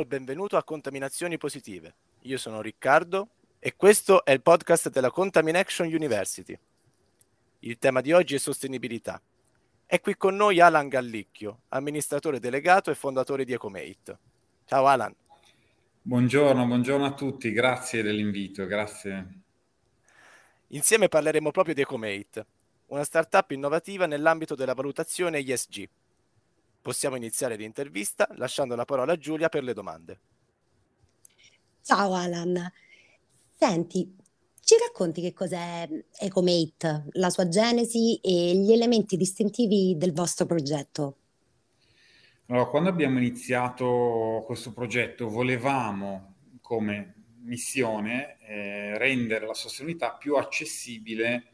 diamo il benvenuto a Contaminazioni Positive. Io sono Riccardo e questo è il podcast della Contamination University. Il tema di oggi è sostenibilità. È qui con noi Alan Gallicchio, amministratore delegato e fondatore di Ecomate. Ciao Alan. Buongiorno, buongiorno a tutti, grazie dell'invito, grazie. Insieme parleremo proprio di Ecomate, una startup innovativa nell'ambito della valutazione ESG. Possiamo iniziare l'intervista lasciando la parola a Giulia per le domande. Ciao Alan. Senti, ci racconti che cos'è Ecomate, la sua genesi e gli elementi distintivi del vostro progetto? Allora, quando abbiamo iniziato questo progetto volevamo come missione eh, rendere la sostenibilità più accessibile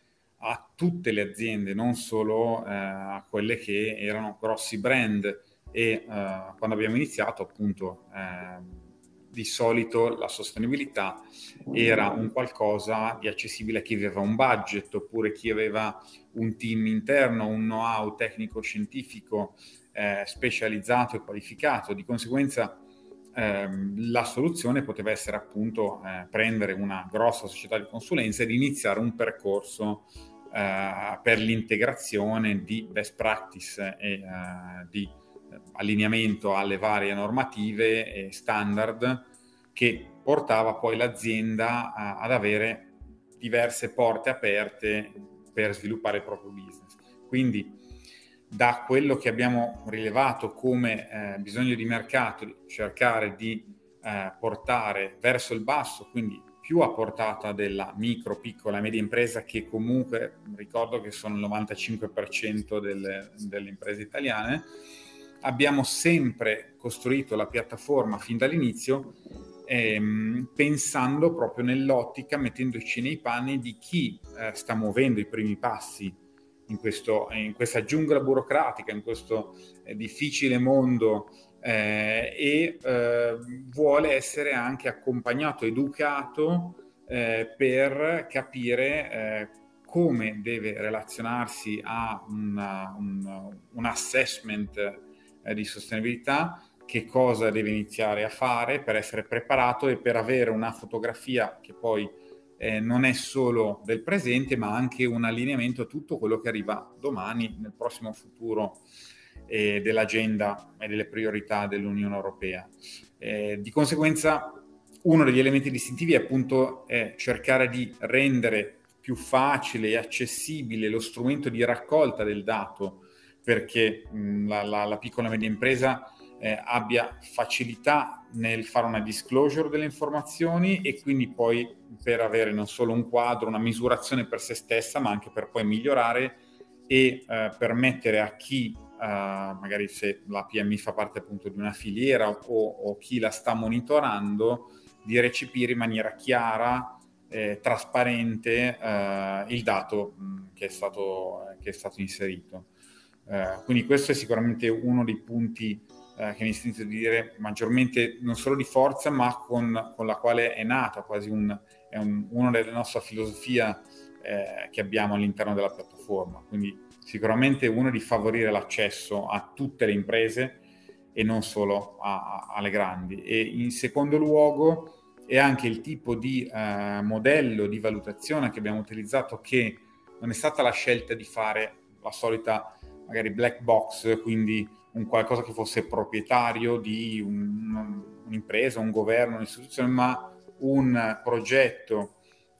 a tutte le aziende, non solo eh, a quelle che erano grossi brand. E eh, quando abbiamo iniziato, appunto, eh, di solito la sostenibilità era un qualcosa di accessibile a chi aveva un budget oppure chi aveva un team interno, un know-how tecnico-scientifico eh, specializzato e qualificato. Di conseguenza ehm, la soluzione poteva essere appunto eh, prendere una grossa società di consulenza ed iniziare un percorso eh, per l'integrazione di best practice e eh, di allineamento alle varie normative e standard che portava poi l'azienda a, ad avere diverse porte aperte per sviluppare il proprio business. Quindi da quello che abbiamo rilevato come eh, bisogno di mercato, cercare di eh, portare verso il basso, quindi più a portata della micro, piccola e media impresa che comunque ricordo che sono il 95% delle, delle imprese italiane, abbiamo sempre costruito la piattaforma fin dall'inizio ehm, pensando proprio nell'ottica, mettendoci nei panni di chi eh, sta muovendo i primi passi in, questo, in questa giungla burocratica, in questo eh, difficile mondo eh, e eh, vuole essere anche accompagnato, educato eh, per capire eh, come deve relazionarsi a una, un, un assessment di sostenibilità che cosa deve iniziare a fare per essere preparato e per avere una fotografia che poi eh, non è solo del presente, ma anche un allineamento a tutto quello che arriva domani, nel prossimo futuro eh, dell'agenda e delle priorità dell'Unione Europea. Eh, di conseguenza, uno degli elementi distintivi è appunto cercare di rendere più facile e accessibile lo strumento di raccolta del dato perché mh, la, la, la piccola e media impresa eh, abbia facilità nel fare una disclosure delle informazioni e quindi poi per avere non solo un quadro, una misurazione per se stessa, ma anche per poi migliorare e eh, permettere a chi, eh, magari se la PMI fa parte appunto di una filiera o, o chi la sta monitorando, di recepire in maniera chiara, eh, trasparente eh, il dato mh, che, è stato, che, è stato, inserito. Uh, quindi questo è sicuramente uno dei punti eh, che mi sento di dire maggiormente non solo di forza, ma con, con la quale è nata quasi un, è un, una delle nostre filosofie eh, che abbiamo all'interno della piattaforma. Quindi sicuramente uno di favorire l'accesso a tutte le imprese e non solo a, a, alle grandi. E in secondo luogo è anche il tipo di eh, modello di valutazione che abbiamo utilizzato che non è stata la scelta di fare la solita magari black box, quindi un qualcosa che fosse proprietario di un, un'impresa, un governo, un'istituzione, ma un progetto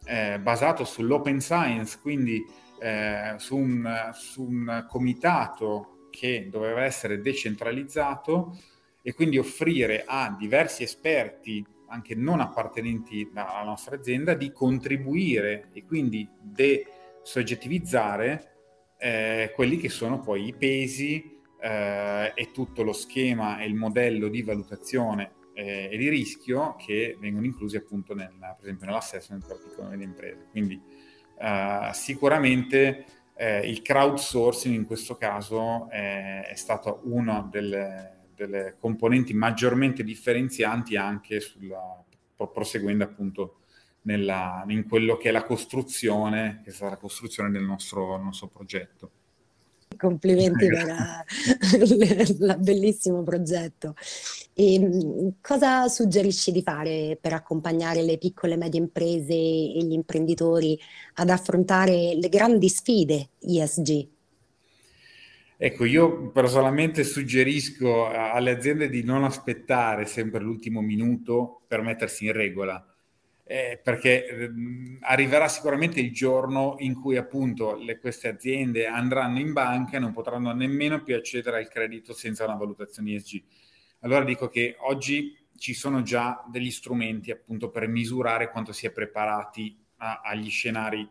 eh, basato sull'open science, quindi eh, su, un, su un comitato che doveva essere decentralizzato e quindi offrire a diversi esperti, anche non appartenenti alla nostra azienda, di contribuire e quindi desoggettivizzare eh, quelli che sono poi i pesi eh, e tutto lo schema e il modello di valutazione eh, e di rischio che vengono inclusi appunto nel, per esempio nell'assessment per piccole e medie imprese. Quindi eh, sicuramente eh, il crowdsourcing in questo caso è, è stato una delle, delle, componenti maggiormente differenzianti anche sulla, proseguendo appunto nella, in quello che è la costruzione, che è stata la costruzione del nostro, nostro progetto. complimenti per il bellissimo progetto. E, ehm, cosa suggerisci di fare per accompagnare le piccole e medie imprese e gli imprenditori ad affrontare le grandi sfide ESG? Ecco, io personalmente suggerisco alle aziende di non aspettare sempre l'ultimo minuto per mettersi in regola, eh, perché eh, arriverà sicuramente il giorno in cui appunto le, queste aziende andranno in banca e non potranno nemmeno più accedere al credito senza una valutazione ESG. Allora dico che oggi ci sono già degli strumenti appunto per misurare quanto si è preparati a, agli scenari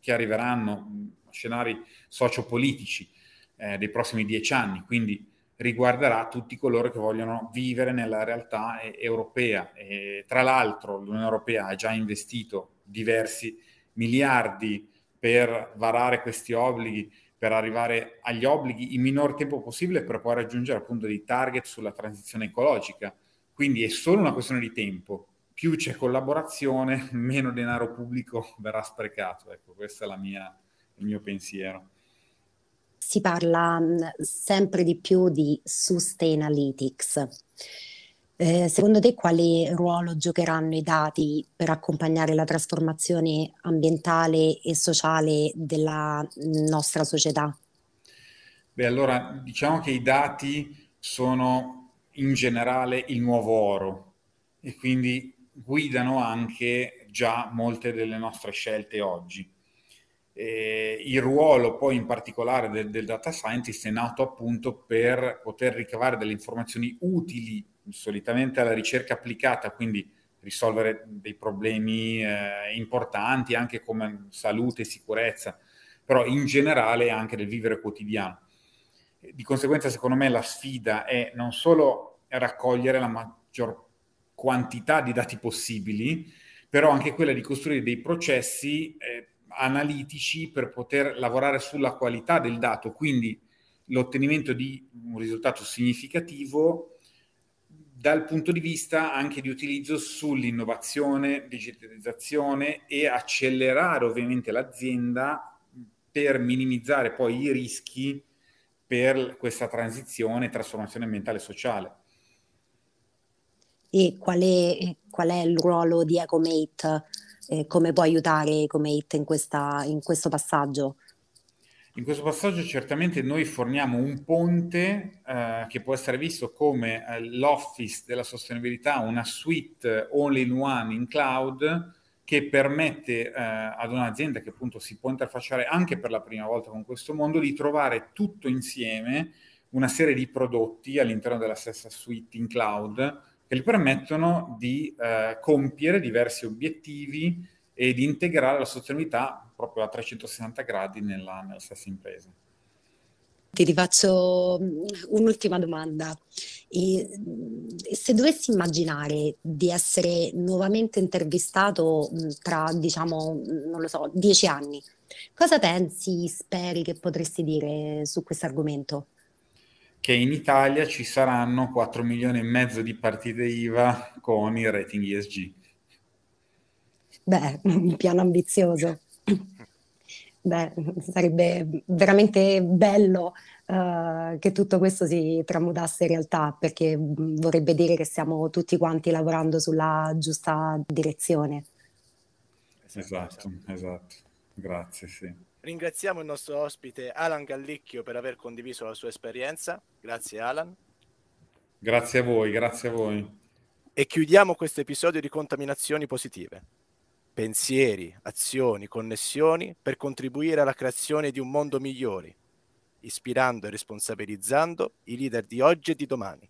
che arriveranno, scenari sociopolitici eh, dei prossimi dieci anni, quindi riguarderà tutti coloro che vogliono vivere nella realtà eh, europea. E, tra l'altro l'Unione Europea ha già investito diversi miliardi per varare questi obblighi, per arrivare agli obblighi in minor tempo possibile per poi raggiungere appunto dei target sulla transizione ecologica. Quindi è solo una questione di tempo. Più c'è collaborazione, meno denaro pubblico verrà sprecato. Ecco, questo è mia, il mio pensiero si parla sempre di più di Sustainalytics. Eh, secondo te quale ruolo giocheranno i dati per accompagnare la trasformazione ambientale e sociale della nostra società? Beh, allora diciamo che i dati sono in generale il nuovo oro e quindi guidano anche già molte delle nostre scelte oggi. Eh, il ruolo poi in particolare del, del, data scientist è nato appunto per poter ricavare delle informazioni utili solitamente alla ricerca applicata, quindi risolvere dei problemi eh, importanti anche come salute e sicurezza, però in generale anche del vivere quotidiano. Di conseguenza, secondo me, la sfida è non solo raccogliere la maggior quantità di dati possibili, però anche quella di costruire dei processi eh, analitici per poter lavorare sulla qualità del dato, quindi l'ottenimento di un risultato significativo dal punto di vista anche di utilizzo sull'innovazione, digitalizzazione e accelerare ovviamente l'azienda per minimizzare poi i rischi per questa transizione, trasformazione ambientale e sociale. E qual è, qual è il ruolo di EcoMate eh, come può aiutare Ecomate in, questa, in questo passaggio? In questo passaggio certamente noi forniamo un ponte eh, che può essere visto come eh, l'office della sostenibilità, una suite all in one in cloud che permette eh, ad un'azienda che appunto si può interfacciare anche per la prima volta con questo mondo di trovare tutto insieme una serie di prodotti all'interno della stessa suite in cloud che gli permettono di eh, compiere diversi obiettivi e di integrare la sostenibilità proprio a 360 gradi nella, nella stessa impresa. Ti rifaccio mm, un'ultima domanda. E se dovessi immaginare di essere nuovamente intervistato mm, tra, diciamo, mm, non lo so, dieci anni, cosa pensi, speri che potresti dire su questo argomento? che in Italia ci saranno 4 milioni e mezzo di partite IVA con il rating ESG. Beh, un piano ambizioso. Beh, sarebbe veramente bello uh, che tutto questo si tramutasse in realtà, perché vorrebbe dire che stiamo tutti quanti lavorando sulla giusta direzione. Esatto, esatto. Grazie, sì. Ringraziamo il nostro ospite Alan Gallicchio per aver condiviso la sua esperienza. Grazie Alan. Grazie a voi, grazie a voi. E chiudiamo questo episodio di contaminazioni positive. Pensieri, azioni, connessioni per contribuire alla creazione di un mondo migliore, ispirando e responsabilizzando i leader di oggi e di domani.